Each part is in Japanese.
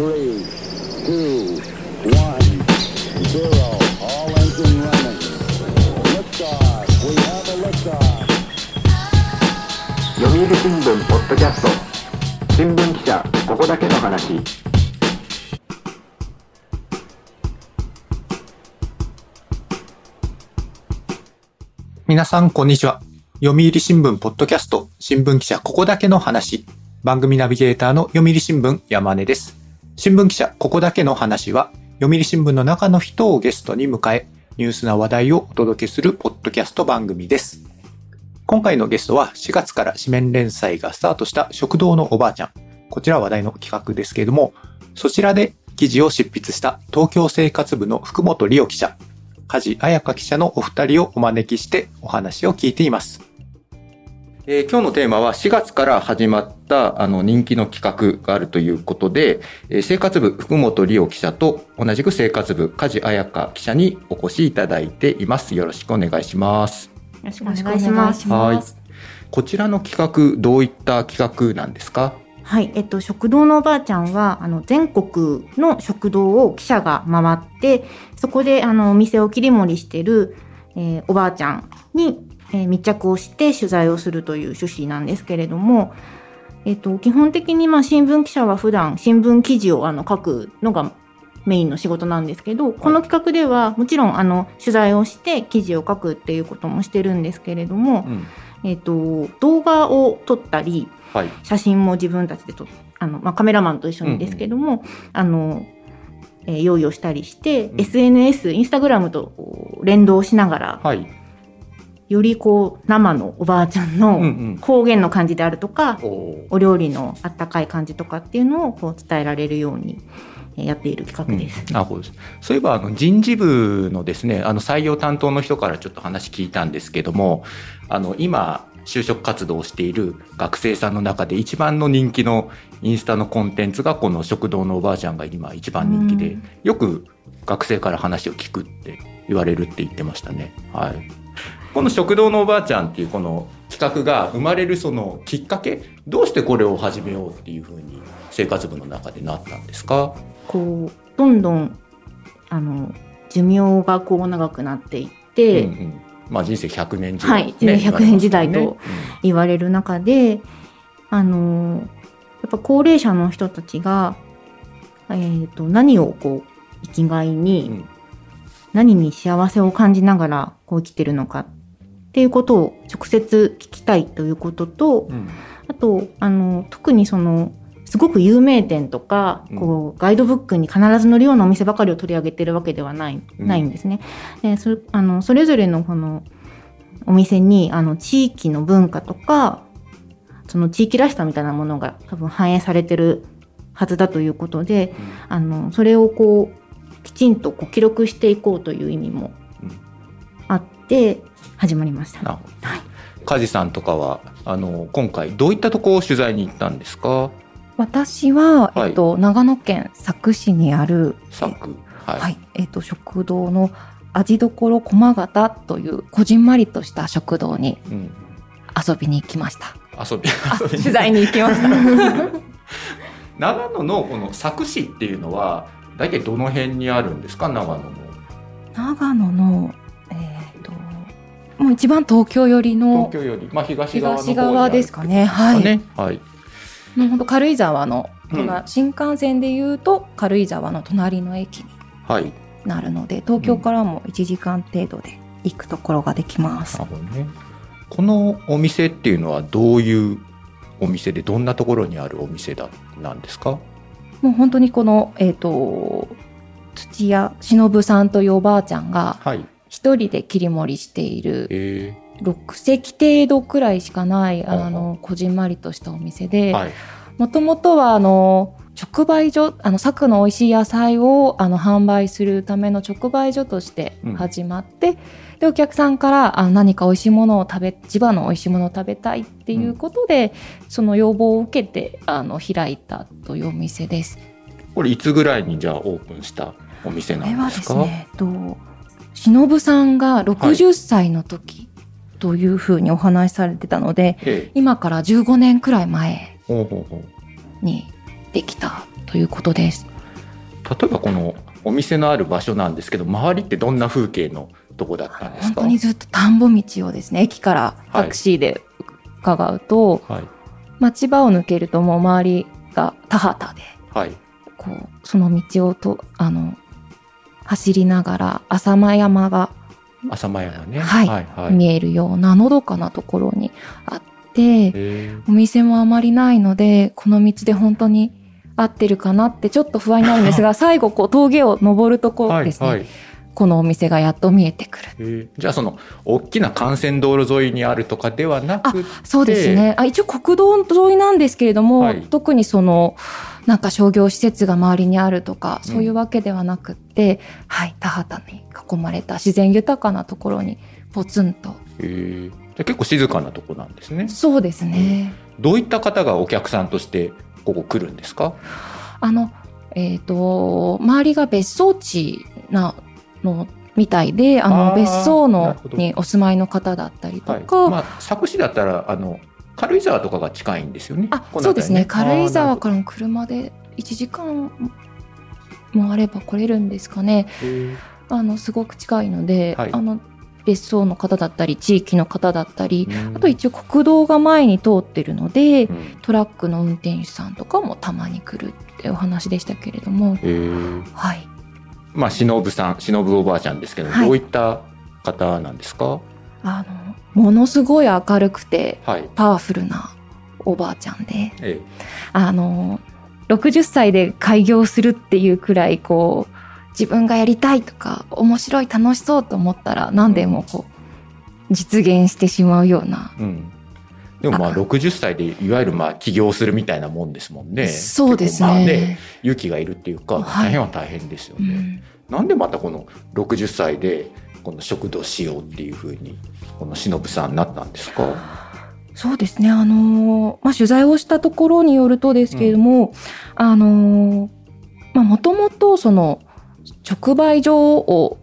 three, two, one, 読売新聞ポッドキャスト新聞記者ここだけの話皆さん、こんにちは。読売新聞ポッドキャスト、新聞記者ここだけの話。番組ナビゲーターの読売新聞山根です。新聞記者ここだけの話は、読売新聞の中の人をゲストに迎え、ニュースな話題をお届けするポッドキャスト番組です。今回のゲストは4月から紙面連載がスタートした食堂のおばあちゃん。こちら話題の企画ですけれども、そちらで記事を執筆した東京生活部の福本理央記者、梶彩香記者のお二人をお招きしてお話を聞いています。えー今日のテーマは4月から始まったあの人気の企画があるということで、えー生活部福本理央記者と同じく生活部梶彩香記者にお越しいただいています。よろしくお願いします。よろしくお願いします。はい。こちらの企画、どういった企画なんですか？はい、えっと、食堂のおばあちゃんは、あの、全国の食堂を記者が回って、そこで、あの、お店を切り盛りしてる、えーおばあちゃんに、えー密着をして取材をするという趣旨なんですけれども、えっと、基本的に、まあ、新聞記者は普段、新聞記事を、あの、書くのがメインの仕事なんですけど、この企画では、もちろん、あの、取材をして記事を書くっていうこともしてるんですけれども、うん。えっと、動画を撮ったり、はい。写真も自分たちで撮っあの、まあ、カメラマンと一緒にですけども、あの、えー用意をしたりして、うん SNS、インスタグラムと連動しながら、はい。よりこう、生のおばあちゃんうんうのん。方言の感じであるとか、おーお料理のあったかい感じとかっていうのをこう伝えられるようにえーやっている企画です。うん、なるほどそういえばあの人事部のですねあの採用担当の人からちょっと話聞いたんですけどもあの今就職活動をしている学生さんの中で一番の人気のインスタのコンテンツがこの食堂のおばあちゃんが今一番人気で、うんよく学生から話を聞くって言われるって言ってましたね。はいこの食堂のおばあちゃんっていうこの企画が生まれるそのきっかけどうしてこれを始めようっていうふうに生活部の中でなったんですか？こう、どんどん、あの、寿命がこう長くなっていって、うんうん。まあ、人生100年時代、はい人生100年時代と言われる中で、あのやっぱ高齢者の人たちが、えっ、と、何をこう、生きがいに、うん。何に幸せを感じながらこう生きてるのかっていうことを直接聞きたいということと、ますよねあと、あの、特にその、すごく有名店とか、うん。こう、ガイドブックに必ず載るようなお店ばかりを取り上げてるわけではない、うん。ないんですね。で、それ、あの、それぞれのこの、お店に、あの、地域の文化とか、その地域らしさみたいなものが多分反映されてるはずだということで、あの、それをこう、きちんとこう記録していこうという意味もうん。あって、始まりました。はい。梶さんとかはあの今回どういったところを取材に行ったんですか？私は、はい。えっと、長野県佐久市にある、作はい、はい、えっと、食堂の味どころ駒形という、こじんまりとした食堂にうん、遊びに行きました。遊び。あ遊び取材に行きました。長野のこの佐久市っていうのは大体どの辺にあるんですか？長野の。長野の、えっと、もう一番東京寄り東の京より、まあ、東側東側ですかね。はい。ね。はい。もう本当軽井沢の、うん。隣新幹線で言うと軽井沢の隣の駅にはい。なるので、東京からも1時間程度で行くところができます。なるほどね。このお店っていうのはどういうお店でどんなところにあるお店だなんですか？もう本当にこの、えっ、と、土屋忍さんというおばあちゃんがはい一人で切り盛りしている。え6席程度くらいしかない、はあの、こじんまりとしたお店ー、で、はい。もともとはあの、直売所、あの、佐久の美味しい野菜をあの販売するための直売所として始まって、で、お客さんからあ何か美味しいものを食べ、地場の美味しいものを食べたいっていうことで、その要望を受けて、あの、開いたというお店です。これいつぐらいにじゃあオープンしたお店これはなんでか？ですすね、えっと、忍さんが60歳の時というふうにお話しされてたので、ええ。今から15年くらい前にできたということです。例えばこのお店のある場所なんですけど周りってどんな風景のとこだったんですか？本当にずっと田んぼ道をですね駅からタクシーで伺うと、はい。町場を抜けるともう周りが田畑ではい。こうその道をとあの走りながら浅間山が浅間山ね。はい。はいはい。見えるようなのどかなところにあって、お店もあまりないのでこの道で本当に合ってるかなってちょっと不安になるんですが 最後こう峠を登るところですね、はいはい。このお店がやっと見えてくる。じゃあその大きな幹線道路沿いにあるとかではなくそうですね。あ一応国道沿いなんですけれども、はい。特にそのなんか商業施設が周りにあるとかそういうわけではなくって、はい田畑に囲まれた自然豊かなところにポツンと。へー。じゃあ結構静かなとこなんですね。そうですね。どういった方がお客さんとしてここ来るんですか？あのえっ、と周りが別荘地なのみたいで、あの別荘のにお住まいの方だったりとはい。か、まあ佐久市だったらあの軽井沢とかが近いんですよね。あ、この辺りそうですね。軽井沢あからも車で1時間もあれば来れるんですかね。あの、すごく近いので、はい。あの、別荘の方だったり、地域の方だったり、あと一応国道が前に通ってるので、うん。トラックの運転手さんとかもたまに来るってお話でしたけれども、はい。まあ忍さん忍おばあちゃんですけど、はい。どういった方なんですか？あの、ものすごい明るくて、はい。パワフルなおばあちゃんで、えあの、60歳で開業するっていうくらい、こう、自分がやりたいとか、面白い、楽しそうと思ったら、何でもこう、実現してしまうような。えうん。でもまああ60歳でいわゆるまあ起業するみたいなもんですもんね。そうです結構まあね。勇気がいるっていうかはい。大変は大変ですよね、うん。なんでまたこの60歳でこの食堂しようっていうふうにこの忍さんになったんですか？そうですね。あのーまあ、取材をしたところによるとですけれども、あのーまあ、もともとその、直売所を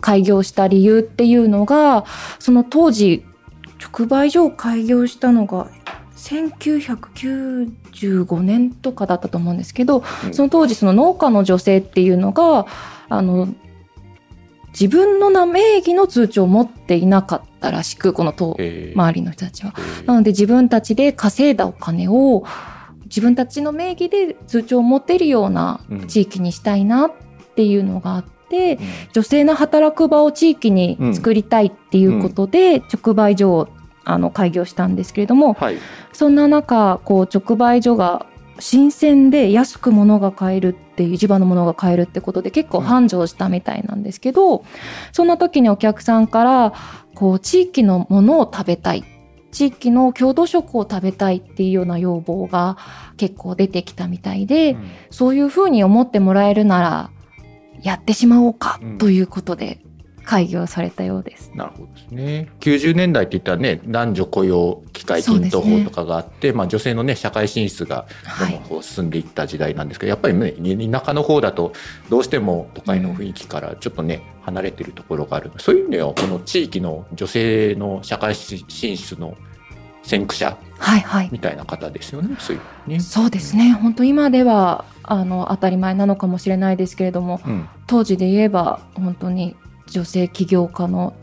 開業した理由っていうのが、その当時、直売所を開業したのが、1995年とかだったと思うんですけど、うん。その当時その農家の女性っていうのが、あの、自分の名名義の通帳を持っていなかったらしく、この当ええ周りの人たちは。ええなので自分たちで稼いだお金を自分たちの名義で通帳を持てるようなうん。地域にしたいなっていうのがあって、うん。女性の働く場を地域に作りたいっていうことで、直売所をあの開業したんですけれども、はい。そんな中、こう直売所が新鮮で安く物が買えるっていう、市場のものが買えるってことで結構繁盛したみたいなんですけど、そんな時にお客さんから、こう地域のものを食べたい。地域の郷土食を食べたいっていうような要望が結構出てきたみたいで、うん。そういうふうに思ってもらえるなら、やってしまおうかうん。ということで開業されたようです。なるほどですね。90年代って言ったらね、男女雇用機会均等法とかがあって、まあ女性のね、社会進出がどんどんこう進んでいった時代なんですけど、やっぱりね、田舎の方だとどうしても都会の雰囲気からちょっとね、離れてるところがある。そういう意味では、この地域の女性の社会進出の先駆者はいはい。みたいな方ですよね、そういうね。そうですね。本当今では、あの、当たり前なのかもしれないですけれども、うん。当時で言えば、本当に女性起業家の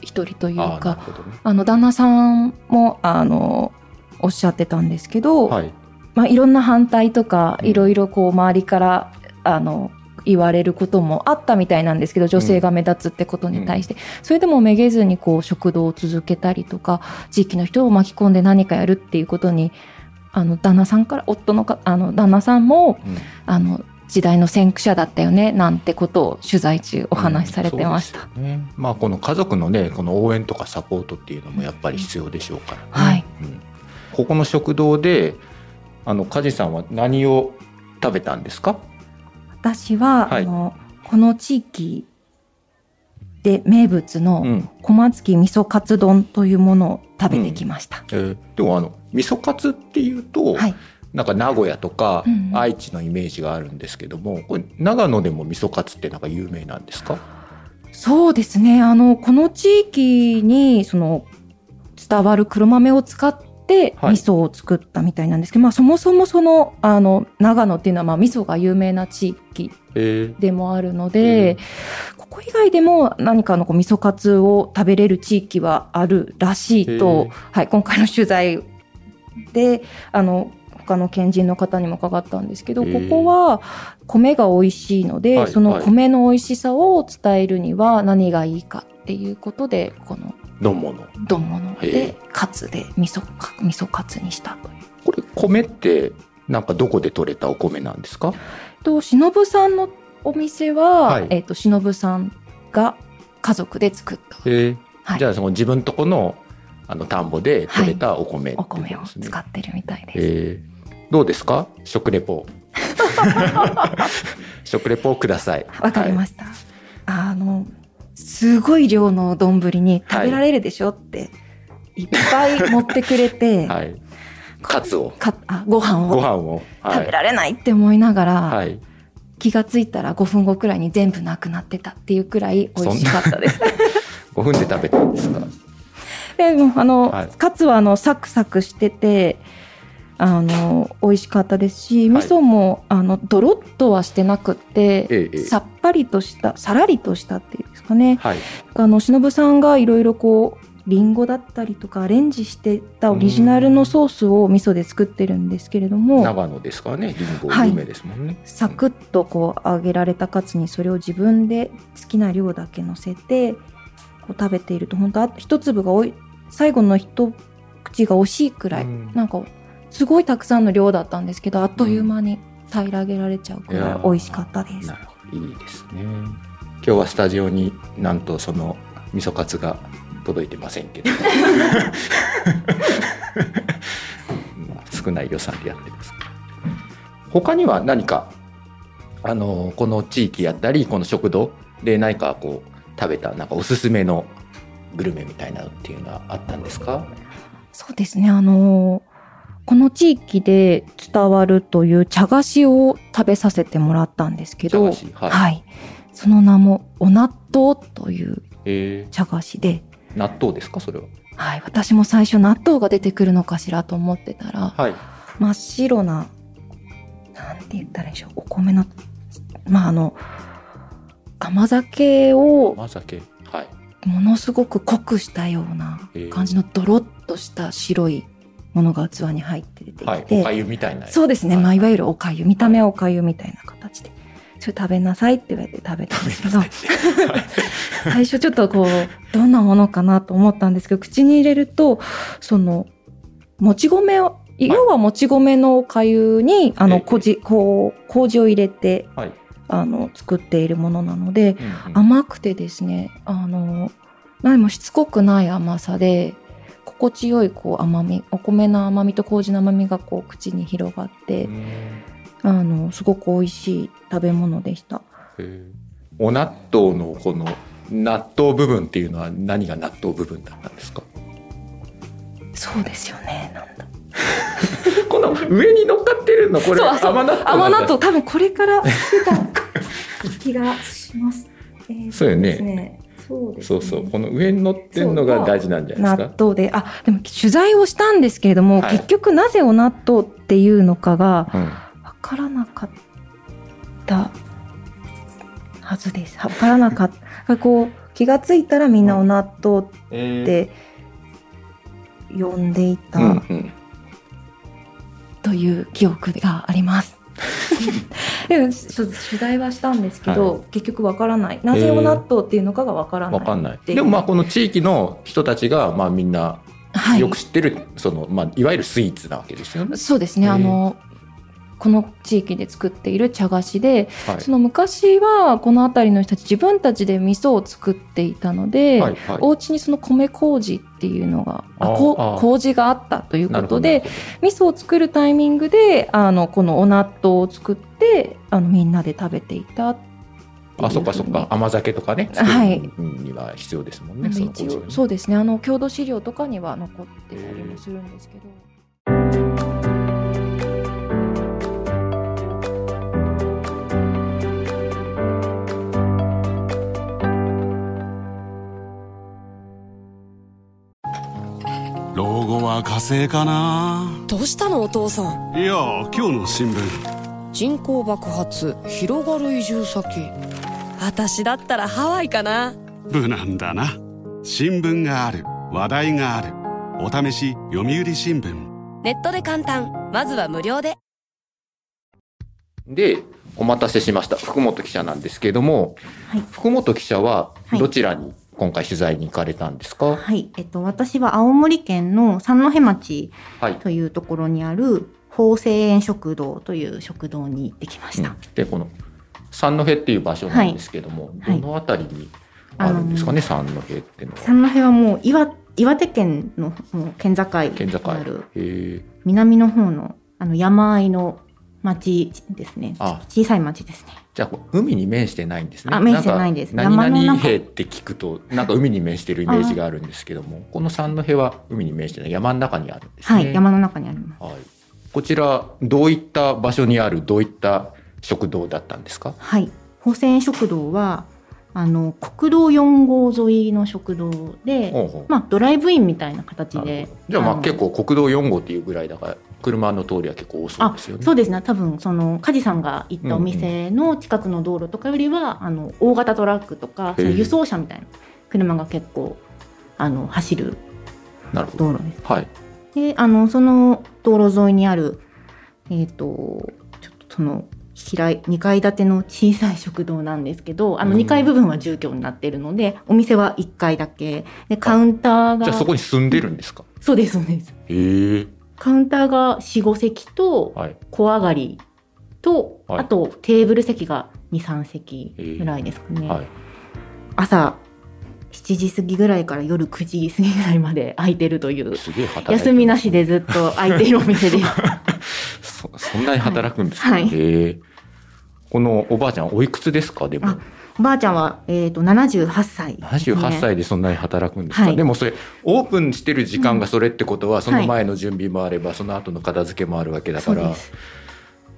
一人というか。あの、旦那さんも、あの、おっしゃってたんですけど、はい。まあ、いろんな反対とか、うん。いろいろこう、周りから、あの、言われることもあったみたいなんですけど、女性が目立つってことに対して、それでもめげずにこう、食堂を続けたりとか、地域の人を巻き込んで何かやるっていうことに、あの、旦那さんから、夫のか、あの、旦那さんも、うん。あの、時代の先駆者だったよね、なんてことを取材中お話しされてました。うんね。まあこの家族のね、この応援とかサポートっていうのもやっぱり必要でしょうからね。はいうんここの食堂で、あの梶さんは何を食べたんですか？私は、はいあの、この地域で名物のうん。小松木味噌カツ丼というものを食べてきました。えーでもあの味噌カツっていうと、はい。なんか名古屋とか愛知のイメージがあるんですけども、これ長野でも味噌カツってなんか有名なんですか？そうですね。あの、この地域に、その、伝わる黒豆を使っってはい。味噌を作ったみたいなんですけど、まあそもそもそのあの長野っていうのはまあ味噌が有名な地域えー。でもあるので、ここ以外でも何かのこう味噌カツを食べれる地域はあるらしいへとー、はい、今回の取材であの他の県人の方にも伺ったんですけど、ここは米が美味しいので、はいその米の美味しさを伝えるには何がいいかっていうことでこの丼物。丼物へでカツで味噌か味噌カツにしたという。これ、米って、なんかどこで取れたお米なんですか？と忍さんのお店は、はい。えっ、と忍さんが家族で作った。えー。はい。じゃあ、その自分とこの、あの、田んぼで取れたお米ってお米を。使ってるみたいです。えーどうですか？食レポ。食レポをください。わかりましした。あの、すごい量の丼に食べられるでしょ？って、い、っぱい持ってくれて、はい。はい。カツを、かあご飯をご飯を。はい食べられないって思いながら、はい。気がついたら5分後くらいに全部なくなってたっていうくらい美味しかったです。5 分で食べたんですか？でもあの、はいカツはあのサクサクしててあの美味しかったですしはい味噌も、あのドロッとはしてなくって、ええええさっぱりとしたさらりとしたっていうんですかねはい。あの忍さんがいろいろこうリンゴだったりとかアレンジしてたオリジナルのソースを味噌で作ってるんですけれども長野ですからね。リンゴはい有名ですもんね。サクッとこう揚げられたカツにそれを自分で好きな量だけ乗せてこう食べていると本当あ一粒がおい最後の一口が惜しいくらい、うんなんかすごいたくさんの量だったんですけどあっという間に平らげられちゃうくらい美味しかったですな。るほど。いいですね。今日はスタジオになんとその味噌カツが届いてませんけど。まあ少ない予算でやってます。他には何か、あの、この地域やったり、この食堂で何かこう、食べた、なんかおすすめのグルメみたいなのっていうのはあったんですか？そうですねあのこの地域で伝わるという茶菓子を食べさせてもらったんですけど、はいはい、その名もお納豆というえ茶菓子で、ー、納豆ですかそれは？はい、私も最初納豆が出てくるのかしらと思ってたら、はい。真っ白な、なんて言ったらいいでしょう、お米の、まああの、甘酒を甘酒。はい。ものすごく濃くしたような感じのドロッとした白いものが器に入って出てきて、はい。おかゆみたいな。そうですね、はい。まあ、いわゆるおかゆ見た目はおかゆみたいな形で。それ食べなさいって言われて食べたんですけど。最初ちょっとこうどんなものかなと思ったんですけど口に入れるとそのもち米を要はもち米のおかゆにあええ。の麹こう麹を入れてはい。あの作っているものなのでうんうん。甘くてですねあの何もしつこくない甘さで心地よいこう甘みお米の甘みと麹の甘みがこう口に広がって、うん。あのすごく美味しい食べ物でした。お納豆のこの納豆部分っていうのは何が納豆部分だったんですか？そうですよねなんだ。この上に乗っかってるのこれ。甘納豆甘納豆多分これから出た気がします、えーそうよねそうですね。そうそう。この上に乗ってるのが大事なんじゃないです納豆で。あでも取材をしたんですけれども、はい。結局なぜお納豆っていうのかがわからなかったはずです。わからなかった。こう気がついたらみんなお納豆っえて呼んでいたうんうん。という記憶があります。でも取材はしたんですけど、結局わからない。なぜお納豆っていうのかがわからない。わかんないでもまあこの地域の人たちがまあみんなはいよく知ってる、そのまあいわゆるスイーツなわけですよねそうですね。あのこの地域で作っている茶菓子で、はい。その昔はこの辺りの人たち自分たちで味噌を作っていたので、はいはい。お家にその米麹っていうのがあこ麹があったということで味噌を作るタイミングであのこのお納豆を作ってあのみんなで食べていたあそっかそっか。甘酒とかね。はい。には必要ですもんね、なんでそ一応そうですね。あの郷土資料とかには残ってたりもするんですけど。老後はは火星かな。どうしたのお父さん？いや今日の新聞。人口爆発広がる移住先。私だったらハワイかな。無難だな。新聞がある。話題がある。お試し読売新聞。ネットで簡単。まずは無料で。で、お待たせしました。福本記者なんですけれども、はい。福本記者ははい。どちらに今回取材に行かれたんですか？はい。えっと、私は青森県の三戸町はい。というところにある、法制園食堂という食堂に行ってきました。うんで、この三戸っていう場所なんですけども、はいどのあたりにあるんですかね、三戸っていうのは。三戸はもう岩岩手県の県境県境。にある。南の方のあの山あいの町ですね。あ小さい町ですね。じゃあ、海に面してないんですね。あ面してないです何山の中々兵って聞くと、なんか海に面してるイメージがあるんですけども、この三戸は海に面してない山の中にあるんですね。はい、山の中にあります。はい。こちら、どういった場所にある、どういった食堂だったんですか？はい。法制園食堂はあの国道4号沿いの食堂で、まあドライブインみたいな形で。じゃあまあの結構国道4号っていうぐらいだから車の通りは結構多そうあですよね。そうですね多分その梶さんが行ったお店の近くの道路とかよりは、あの大型トラックとか輸送車みたいな車が結構あの走るなるほど。道路です。はい。であのその道路沿いにあるえっ、とちょっとその平い2階建ての小さい食堂なんですけどあのうん2階部分は住居になっているので、お店は1階だけでカウンターがじゃあそこに住んでるんですか？そうですそうですへえ。カウンターが45席とはい。小上がりと、はいあとテーブル席が23席ぐらいですかね、はい。朝7時過ぎぐらいから夜9時過ぎぐらいまで空いてるという休みなしでずっと空いているお店です そそんなに働くんですか、はい。このおばあちゃんおいくつですか？でもあ。おばあちゃんは、えー、と78歳ね、78歳でそんなに働くんですか、はい。でもそれオープンしてる時間がそれってことは、その前の準備もあれば、その後の片付けもあるわけだから。ね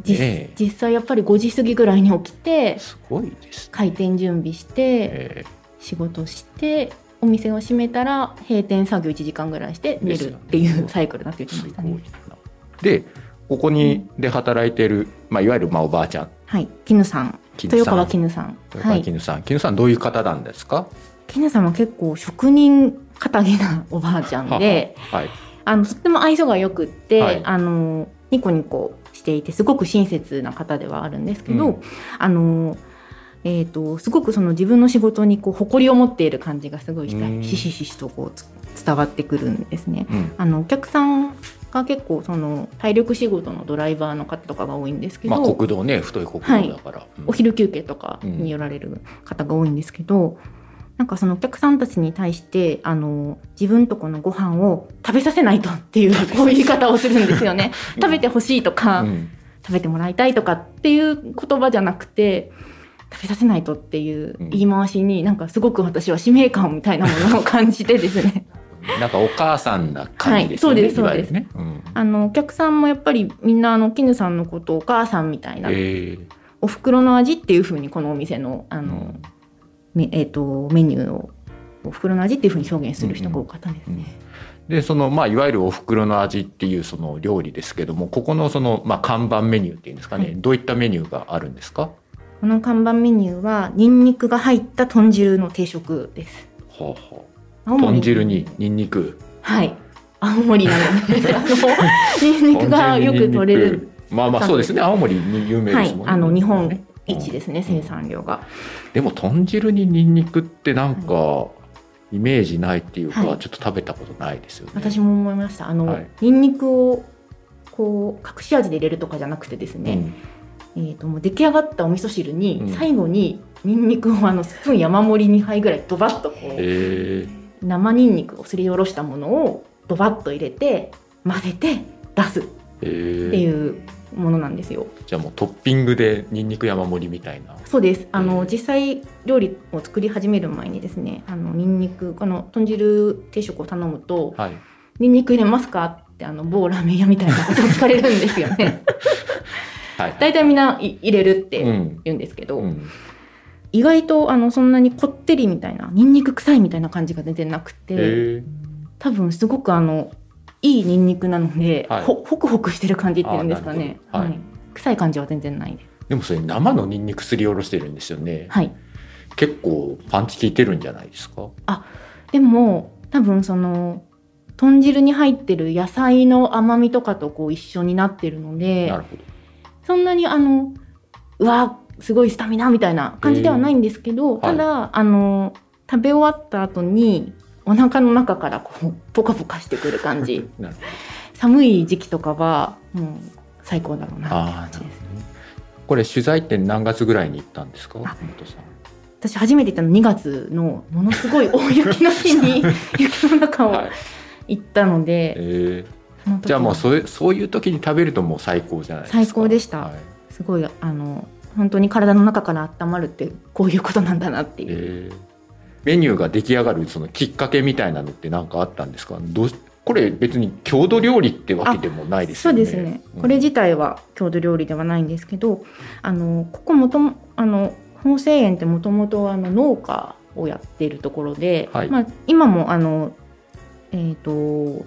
え実際やっぱり5時過ぎぐらいに起きてすごいですね。開店準備してえ仕事してお店を閉めたら閉店作業1時間ぐらいして寝るっていうサイクルになってーす言ってましたね。でここにで働いてる、まあ、いわゆるまあおばあちゃんはい、絹さん。絹さん。豊川絹さん。豊はい。川絹さん、絹さんどういう方なんですか？絹さんは結構職人かげな おばあちゃんではい。あのとっても愛想がよくって、はい。あのニコニコしていてすごく親切な方ではあるんですけど、うん。あのえー、とすごくその自分の仕事にこう誇りを持っている感じがすごいひたうん。ひしひしとこうつ伝わってくるんですね。うん。あのお客さんが結構その体力仕事のドライバーの方とかが多いんですけど、まあ、国道ね太い国道だから、うん。お昼休憩とかに寄られる方が多いんですけど、なんかそのお客さんたちに対してあの自分とこのご飯を食べさせないとっていうこういう言い方をするんですよね。食べてほしいとか、うん。食べてもらいたいとかっていう言葉じゃなくて食べさせないとっていう言い回しになんかすごく私は使命感みたいなものを感じてですねなんかお母さんな感じですよね、はいそうですいわゆるね。うん。あのお客さんもやっぱりみんなあの絹さんのことをお母さんみたいな、えーお袋の味っていう風にこのお店のあの、めえー、とメニューをお袋の味っていう風に表現する人が多かったですね。でそのまあいわゆるお袋の味っていうその料理ですけどもここのそのまあ看板メニューっていうんですかね、はい。どういったメニューがあるんですか？この看板メニューはニンニクが入った豚汁の定食です。はあは青あ、豚汁にニンニク。はい。青森なので。あ のニンニクがよく取れる。まあまあそうですね。青森に有名はいですもんね、あの日本ね一ですね、生産量が。でも豚汁にニンニクってなんかイメージないっていうか、はい。ちょっと食べたことないですよね。私も思いました。あの、はい。ニンニクをこう隠し味で入れるとかじゃなくてですね、えー、ともう出来上がったお味噌汁にうん。最後にニンニクをあのスプーン山盛り2杯ぐらいドバッとこうん、うえ生ニンニクをすりおろしたものをドバッと入れて混ぜて出す。っていうものなんですよ。じゃあもうトッピングでニンニク山盛りみたいな。そうです。あの、うん実際料理を作り始める前にですねあのニンニクこの豚汁定食を頼むとはい「ニンニク入れますか?」ってあの某ラーメン屋みたいなことを聞かれるんですよね。はい。大体みんない入れるってうん。言うんですけど、うん意外とあのそんなにこってりみたいなニンニク臭いみたいな感じが全然なくて、え多分すごくあのいいニンニクなので、はいほホクホクしてる感じっていうんですかねあなる。ほどはい臭い感じは全然ないでもそれ生のニンニクすりおろしてるんですよね。はい。結構パンチ効いてるんじゃないですか？でも多分その豚汁に入ってる野菜の甘みとかとこう一緒になってるので。そんなにあのうわすごいスタミナみたいな感じではないんですけど、ーただ、あの食べ終わった後にお腹の中からこうポカポカしてくる感じ。寒い時期とかはもう最高だろうなって感じですね。これ取材って何月ぐらいに行ったんですか、あ本さん。私初めて行ったの2月のものすごい大雪の日に 雪の中をはい。行ったので、えその時ー、じゃあもうはそういうそういう時に食べるともう最高じゃないですか？最高でしたはい、すごいあの本当に体の中から温まるってこういうことなんだなっていう、えー。メニューが出来上がるそのきっかけみたいなのって何かあったんですか？どうしこれ別に郷土料理ってわけでもないですよね。そうですね、うん。これ自体は郷土料理ではないんですけどあのここもともあの法政園ってもともとあの農家をやっているところで、はい。まあ、今もあの、えー、と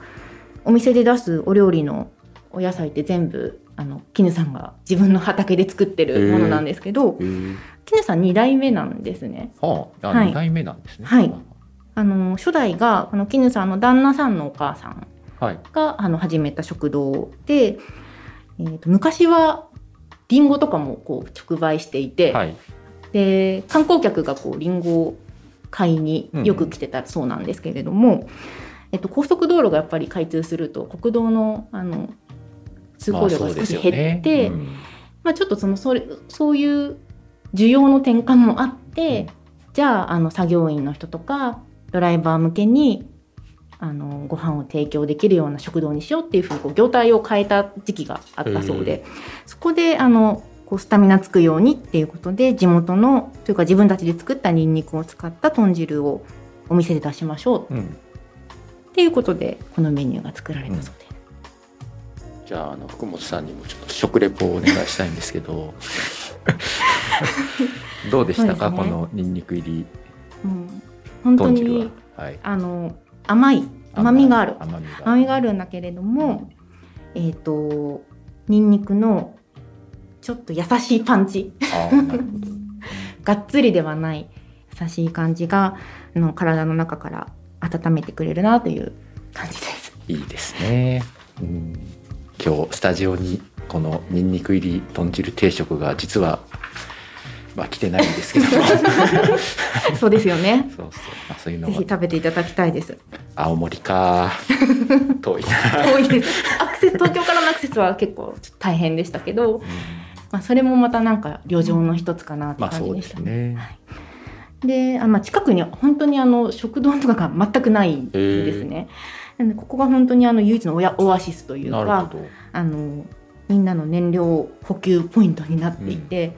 お店で出すお料理のお野菜って全部あの絹さんが自分の畑で作ってるものなんですけど、えー絹さん2代目なんですね。はあ、あはい二代目なんですね。はいあの初代があの絹さんの旦那さんのお母さんはい。があの始めた食堂で、えー、と昔はリンゴとかもこう直売していて、はい。で観光客がこうリンゴを買いによく来てたそうなんですけれども、えっと、高速道路がやっぱり開通すると国道のあの通行量が少し減って、まあ、ちょっとそのそれそういう需要の転換もあって、じゃああの作業員の人とかドライバー向けにあのご飯を提供できるような食堂にしようっていうふうにこう業態を変えた時期があったそうで、そこであのこうスタミナつくようにっていうことで地元のというか自分たちで作ったニンニクを使った豚汁をお店で出しましょううん。っていうことでこのメニューが作られたそうです。じゃああの福本さんにもちょっと食レポをお願いしたいんですけど どうでしたか、ねこのニンニク入りうん本当には？はい。あの甘い甘みがある甘みがあるんだけれども、えっ、とニンニクのちょっと優しいパンチ。がっつりではない優しい感じがあの体の中から温めてくれるなという感じです。いいですね。うん、今日スタジオにこのニンニク入り豚汁定食が実はまあ来てないんですけど そうですよね。そうそう、まあ、そういうのぜひは食べていただきたいです。青森か遠いな、多いです。アクセス東京からのアクセスは結構大変でしたけど、うんまあそれもまたなんか旅情の一つかなって感じですしたね。はい、であ、まあ、近くに本当にあの食堂とかが全くないんですね。なのでここが本当にあの唯一のオアシスというか。あのみんなの燃料補給ポイントになっていて、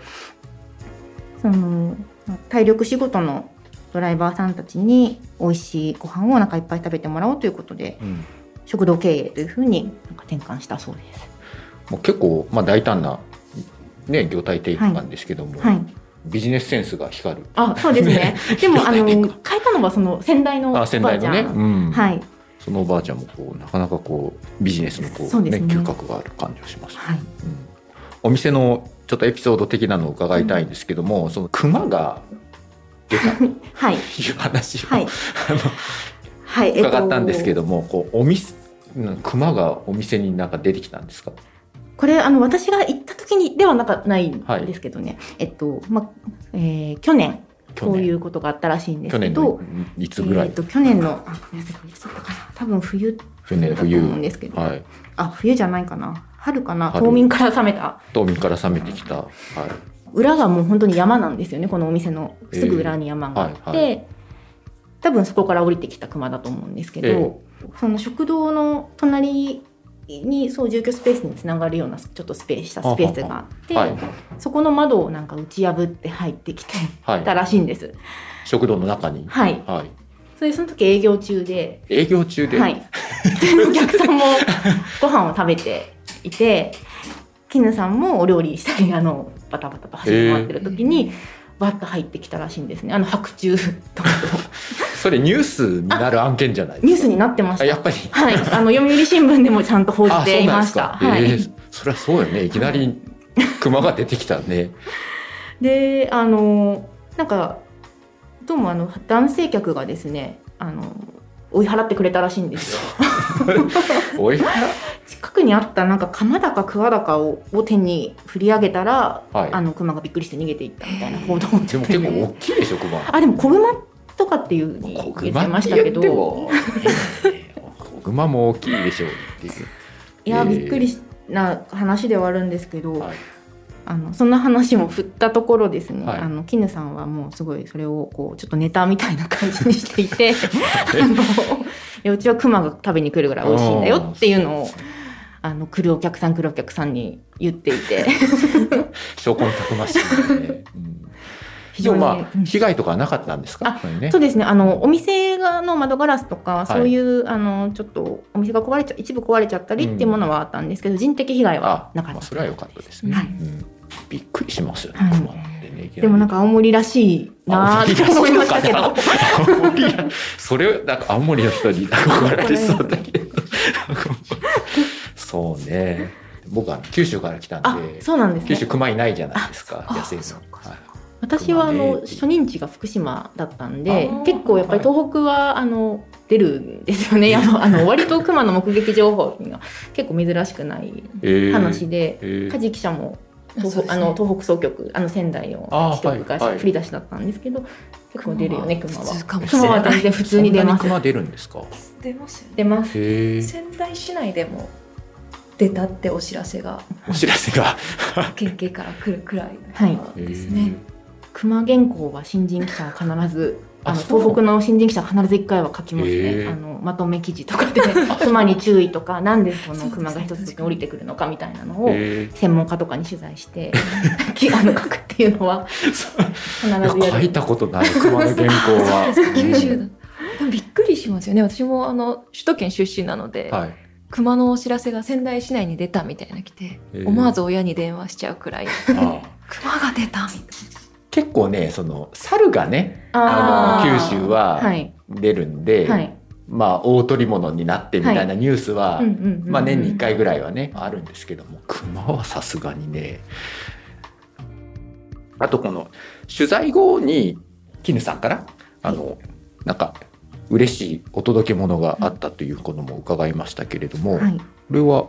そのまあ体力仕事のドライバーさんたちに美味しいご飯をお腹いっぱい食べてもらおうということでうん、食堂経営というふうになんか転換したそうです。もう結構まあ大胆なね業態転換ですけども、はい、ビジネスセンスが光る。あそうですね。でもあの変えたのはその先代のおばああちゃん。先代のね、うん、はいそのおばあちゃんもこうなかなかこうビジネスのこうね。ね嗅覚がある感じがします。はい。うん。お店のちょっとエピソード的なのを伺いたいんですけども、その熊が出たという はい。話を、はい。あのはい。伺ったんですけど、ども、こうお店うん熊がお店になんか出てきたんですか？これあの私が行った時にではなかないんですけどね、えっとまえー去年去年。こういうことがあったらしいんです去年けどのいつぐらい、えっと去年のあごめんなさいいつだったかな多分冬だと思うんですけど、はい、あ冬じゃないかな。春かな。春。冬眠から覚めた。冬眠から覚めてきた、はい、裏がもう本当に山なんですよねこのお店の。すぐ裏に山があって、えーはい。は多分そこから降りてきた熊だと思うんですけど、えその食堂の隣にそう住居スペースにつながるようなちょっとスペースしたスペースがあってはい、そこの窓をなんか打ち破って入ってきてはい。たらしいんです。食堂の中に、はい。はい、それでその時営業中で、営業中で、はい。お客さんもご飯を食べていて、絹さんもお料理したり、あの、バタバタと走り回ってる時に、バッと入ってきたらしいんですね。あの白昼とかと。それニュースになる案件じゃない？ですか。ニュースになってました。あやっぱり。はい。あの、読売新聞でもちゃんと報じあ、ていました。はい。えーそりゃそうよね。いきなり熊が出てきたね。で、あの、なんか、どうもあの、男性客がですね、あの、追い払ってくれたらしいんですよ。近くにあったなんか鎌だか桑だかをを手に振り上げたら、はいあの熊がびっくりして逃げていったみたいな報道でも結構大きいでしょ、熊。あでも子熊とかっていうふうに小言ってましたけど。小 熊も大きいでしょうっていう。いやえーびっくりしな話ではあるんですけど、はいあのそんな話も振ったところですね、はい。あの絹さんはもうすごいそれをこうちょっとネタみたいな感じにしていて。うちは熊が食べに来るぐらい美味しいんだよっていうのをあの来るお客さん来るお客さんに言っていて。証拠にたくましいですね。うん。非常に、まあうん被害とかはなかったんですか？ね。そうですね。あのお店がの窓ガラスとか、いそういうあのちょっとお店が壊れちゃ一部壊れちゃったりっていうものはあったんですけど、人的被害はなかったまあそれは良かったですね。はい。うんびっくりしますよね。はいね。でもなんか青森らしいなーって思いましたけどそれなんか青森の人に憧れてそうだけど。そうね。僕は九州から来たんあで、そうなんですね九州熊いないじゃないですか。あ野生の私はあの初任地が福島だったんで結構やっぱり東北はあの出るんですよね、あのあの割と熊の目撃情報が結構珍しくないえー話で、えー梶記者も東ね。北あの東北総局あの仙台の支局がはい。はい。振り出しだったんですけど、結構出るよね熊は熊は。全然普通に出ます。熊出るんですか？出ますよね。出ます。仙台市内でも出たってお知らせが。お知らせが？県警から来るくらいはい。ですね、熊原稿は新人記者は必ずあの東北の新人記者は必ず1回は書きますへねーあのまとめ記事とかで。熊に注意とかなんでこの熊が一つずつ降りてくるのかみたいなのを専門家とかに取材して きあの書くっていうのは必ずやいや書いるたことない熊の原稿は。九州だでもびっくりしますよね。私もあの首都圏出身なので、はい。熊のお知らせが仙台市内に出たみたいな来て、思わず親に電話しちゃうくらいあ熊が出たみたい結構ね、その猿がね、あの九州ははい出るんで、はい。まあ大取り物になってみたいなニュースは、まあ年に1回ぐらいはね、あるんですけども、熊はさすがにね。あとこの取材後に絹さんからあの、なんか嬉しいお届け物があったということも伺いましたけれども、はい。これは？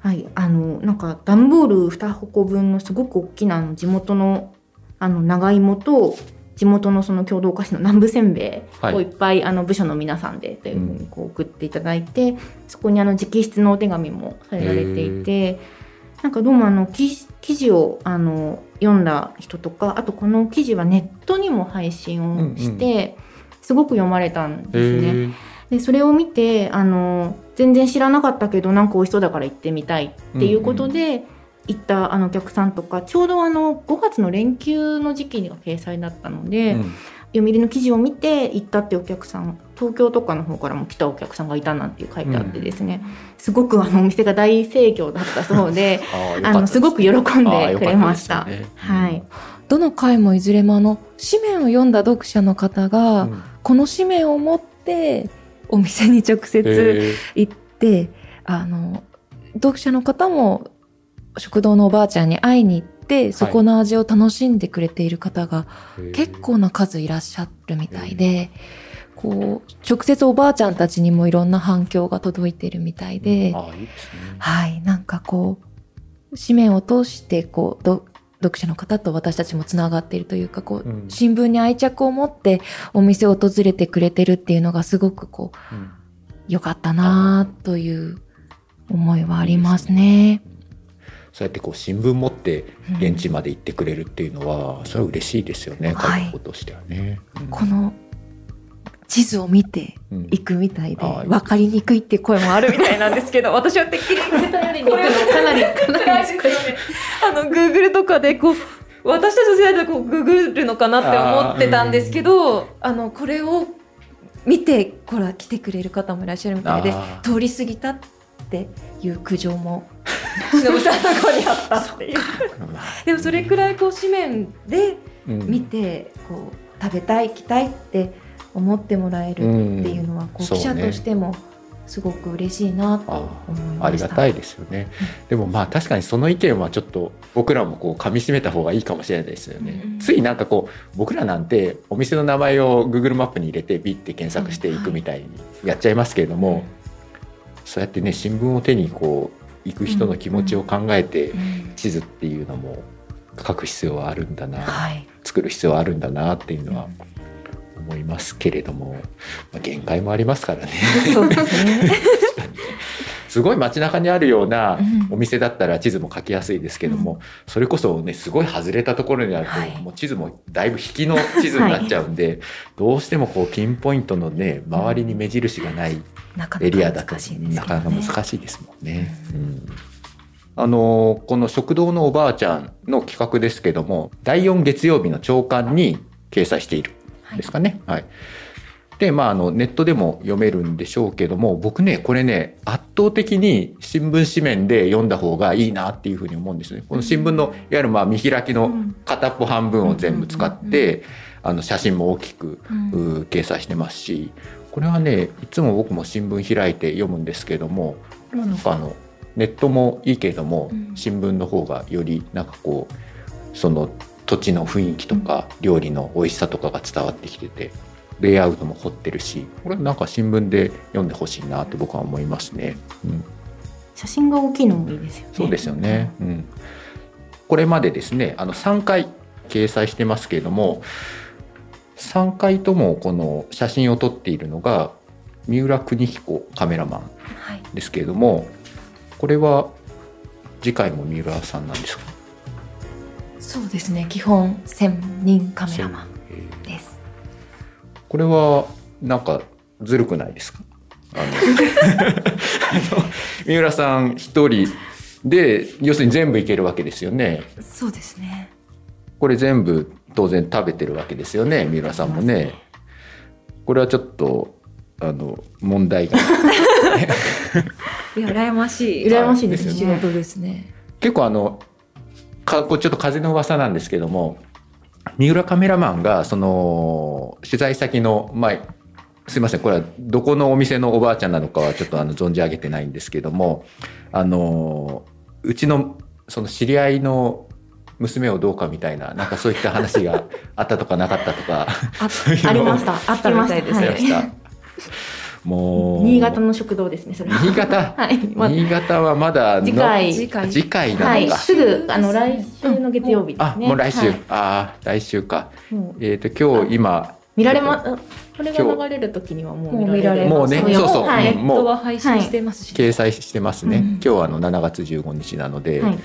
はい、あのなんか段ボール2箱分のすごく大きな地元のあの長芋と地元のその郷土お菓子の南部せんべいをいっぱい、あの部署の皆さんでというふうにこう送っていただいて、そこにあの直筆のお手紙もされられていてなんかどうもあの記記事をあの読んだ人とかあとこの記事はネットにも配信をして、すごく読まれたんですね。へでそれを見てあの全然知らなかったけどなんか美味しそうだから行ってみたいっていうことで、行ったあのお客さんとかちょうどあの5月の連休の時期が掲載だったので、うん。読売の記事を見て行ったってお客さん東京とかの方からも来たお客さんがいたなんて書いてあってですね、すごくあのお店が大盛況だったそうで あのすごく喜んでくれました。たねはい、どの回もいずれもあの紙面を読んだ読者の方が、うん。この紙面を持ってお店に直接へ行って、あの読者の方も食堂のおばあちゃんに会いに行ってそこの味を楽しんでくれている方がー。結構な数いらっしゃるみたいで、こう直接おばあちゃんたちにもいろんな反響が届いてるみたいで、はい、なんかこう紙面を通してこうど読者の方と私たちもつながっているというかこう、うん。新聞に愛着を持ってお店を訪れてくれてるっていうのがすごくこううん。良かったなという思いはありますね。そうやってこう新聞持って現地まで行ってくれるっていうのは、それは嬉しいですよねとしてはね。うん。この地図を見てうん。いくみたいで、ああ分かりにくいって声もあるみたいなんですけど 私はてっきり頼りに行くのかなりかなり。あの、グーグルとかで、こう、私たちの世代でこうググるのかなって思ってたんですけど、あの、これを見て、ほら、来てくれる方もいらっしゃるみたいであ、通り過ぎたっていう苦情も、忍さんの子にあったっていう。まあでもそれくらいこう紙面でうん見て、こう、食べたい、行きたいって思ってもらえるっていうのは、こう記者としてもすごく嬉しいなと思いました。ありがたいですよね。でもまあ確かにその意見はちょっと僕らもこう噛み締めた方がいいかもしれないですよね。うんついなんかこう僕らなんてお店の名前を Google マップに入れてビッて検索していくみたいにやっちゃいますけれども、そうやってね新聞を手にこう行く人の気持ちを考えてうん地図っていうのも書く必要はあるんだな、はい。作る必要はあるんだなっていうのは思いますけれども、まあ、限界もありますからね。そうですね。すごい街中にあるようなうん。お店だったら地図も書きやすいですけども、それこそねすごい外れたところにあると、はい。もう地図もだいぶ引きの地図になっちゃうんで、どうしてもこうピンポイントのね周りに目印がないエリアだとなかな。かなか難しいですもんね。うん。あのこの食堂のおばあちゃんの企画ですけども第4月曜日の朝刊に掲載している。んですかね。はいでまあ、あのネットでも読めるんでしょうけども僕ねこれね圧倒的に新聞紙面で読んだ方がいいなっていうふうに思うんですね。この新聞のいわゆるまあ見開きの片っぽ半分を全部使っうんてあの写真も大きく掲載してますしこれはねいつも僕も新聞開いて読むんですけどもこれはなんかあのネットもいいけれども、うん。新聞の方がよりなんかこうその土地の雰囲気とか、料理の美味しさとかが伝わってきててレイアウトも凝ってるしこれなんか新聞で読んでほしいなって僕は思いますね。うん写真が大きいのもいいですよね。そうですよね。うん。これまでですね、あの3回掲載してますけれども、3回ともこの写真を撮っているのが三浦邦彦カメラマンはい。ですけれども、これは次回も三浦さんなんですか？そうですね。基本専任カメラマえーン。これはなんかずるくないですか？あのあの 三浦さん一人で要するに全部いけるわけですよね。そうですね。これ全部当然食べてるわけですよね三浦さんもね。これはちょっとあの問題が いや羨ましい。羨ましいですよ仕事ですね。結構あのかこうちょっと風の噂なんですけども三浦カメラマンがその取材先の前すいませんこれはどこのお店のおばあちゃんなのかはちょっとあの存じ上げてないんですけどもあのうちのその知り合いの娘をどうかみたいななんかそういった話があったとかなかったとかあありました。あったみたいですありまししてました。もう新潟の食堂ですね、それは。新潟？はい。まあ新潟はまだの次回次回次回なはい。のか。すぐ、あの、来週の月曜日であすね。もう来週、はいああ来週か。もうえっ、と今日今見られま、あこれが流れる時にはもう見られる。もうねいそうそうはい。ネットは配信してますし。掲載してますね。うん今日はあの7月15日なので、はい。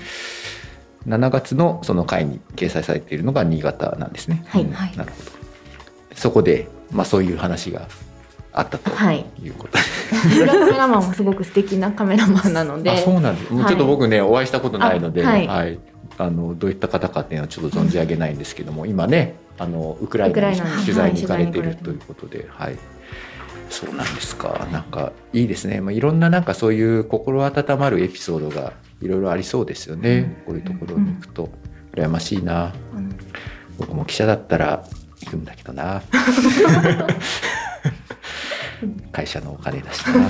7月のその回に掲載されているのが新潟なんですね。はいうんはいなるほど。そこでまあそういう話があったとはい。いうこと。で。三浦カメラマンもすごく素敵なカメラマンなので。あそうなんです、もうちょっと僕ねお会いしたことないので、あははい。いあのどういった方かっていうのはちょっと存じ上げないんですけども今ねあのウクライナに取材に行かれていはいるということで、はい。そうなんですか。なんかいいですね、まあ、いろんななんかそういう心温まるエピソードがいろいろありそうですよね、こういうところに行くと。羨ましいな、僕も記者だったら行くんだけどな 会社のお金だしな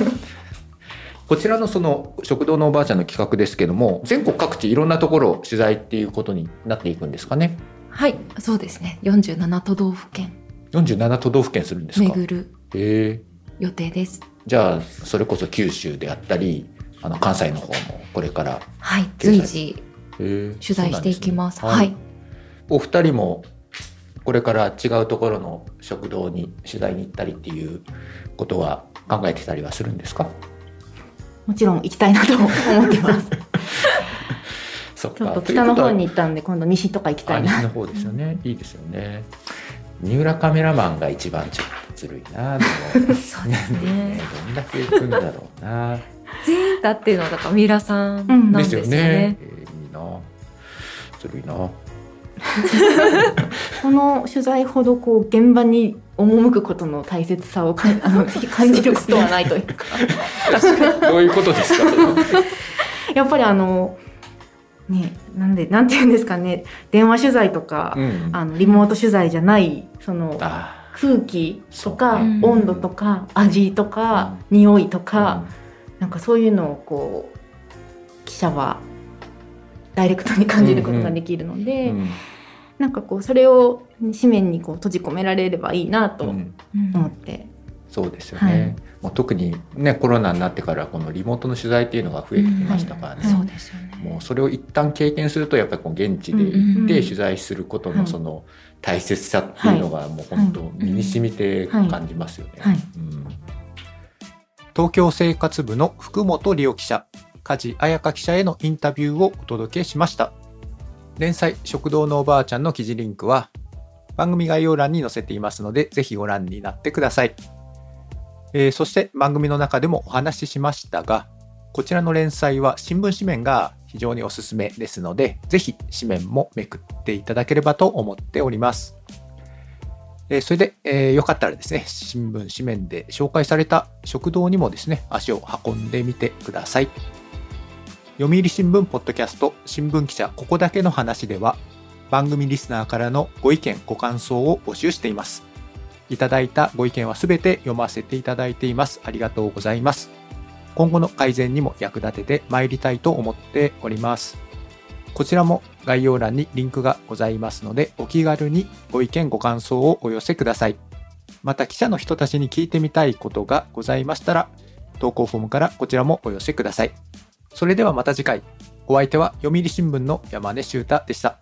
こちらのその食堂のおばあちゃんの企画ですけども全国各地いろんなところを取材っていうことになっていくんですかねはい、そうですね。47都道府県47都道府県するんですか？巡るへえ予定です。じゃあそれこそ九州であったりあの関西の方もこれからはい、随時取取材していきます。そうなんですねはい。お二人もこれから違うところの食堂に取材に行ったりっていうことは考えてたりはするんですか？もちろん行きたいなと思ってます。そっちょっと北の方に行ったんで、今度西とか行きたいな。あ西の方ですよね。いいですよね。三浦カメラマンが一番ちょっとずるいな。でも そうですね。どんだけ行くんだろうな。全員だっていうのはだから三浦さんなんですよね。えーいいな。ずるいな。この取材ほどこう現場に赴くことの大切さをかあの感じることはないというかどういうことですか。やっぱりあのねなんでなんて言うんですかね。電話取材とか、うん。あのリモート取材じゃないそのあ空気とか温度とか味とか匂いとか、なんかそういうのをこう記者はダイレクトに感じることができるので、うんなんかこうそれを紙面にこう閉じ込められればいいなとうん。思って、そうですよね、はい。もう特にねコロナになってからこのリモートの取材っていうのが増えてきましたからね、そうですよね。もうそれを一旦経験するとやっぱりこう現地でうん行ってうん取材することはいのその大切さっていうのがもう本当身に染みて感じますよね。東京生活部の福本理央記者梶彩香記者へのインタビューをお届けしました連載食堂のおばあちゃんの記事リンクは番組概要欄に載せていますのでぜひご覧になってください、えーそして番組の中でもお話ししましたがこちらの連載は新聞紙面が非常におすすめですのでぜひ紙面もめくっていただければと思っておりますえーそれで、えーよかったらですね、新聞紙面で紹介された食堂にもですね、足を運んでみてください。読売新聞ポッドキャスト新聞記者ここだけの話では、番組リスナーからのご意見、ご感想を募集しています。いただいたご意見はすべて読ませていただいています。ありがとうございます。今後の改善にも役立ててまいりたいと思っております。こちらも概要欄にリンクがございますので、お気軽にご意見ご感想をお寄せください。また記者の人たちに聞いてみたいことがございましたら、投稿フォームからこちらもお寄せください。それではまた次回。お相手は読売新聞の山根修太でした。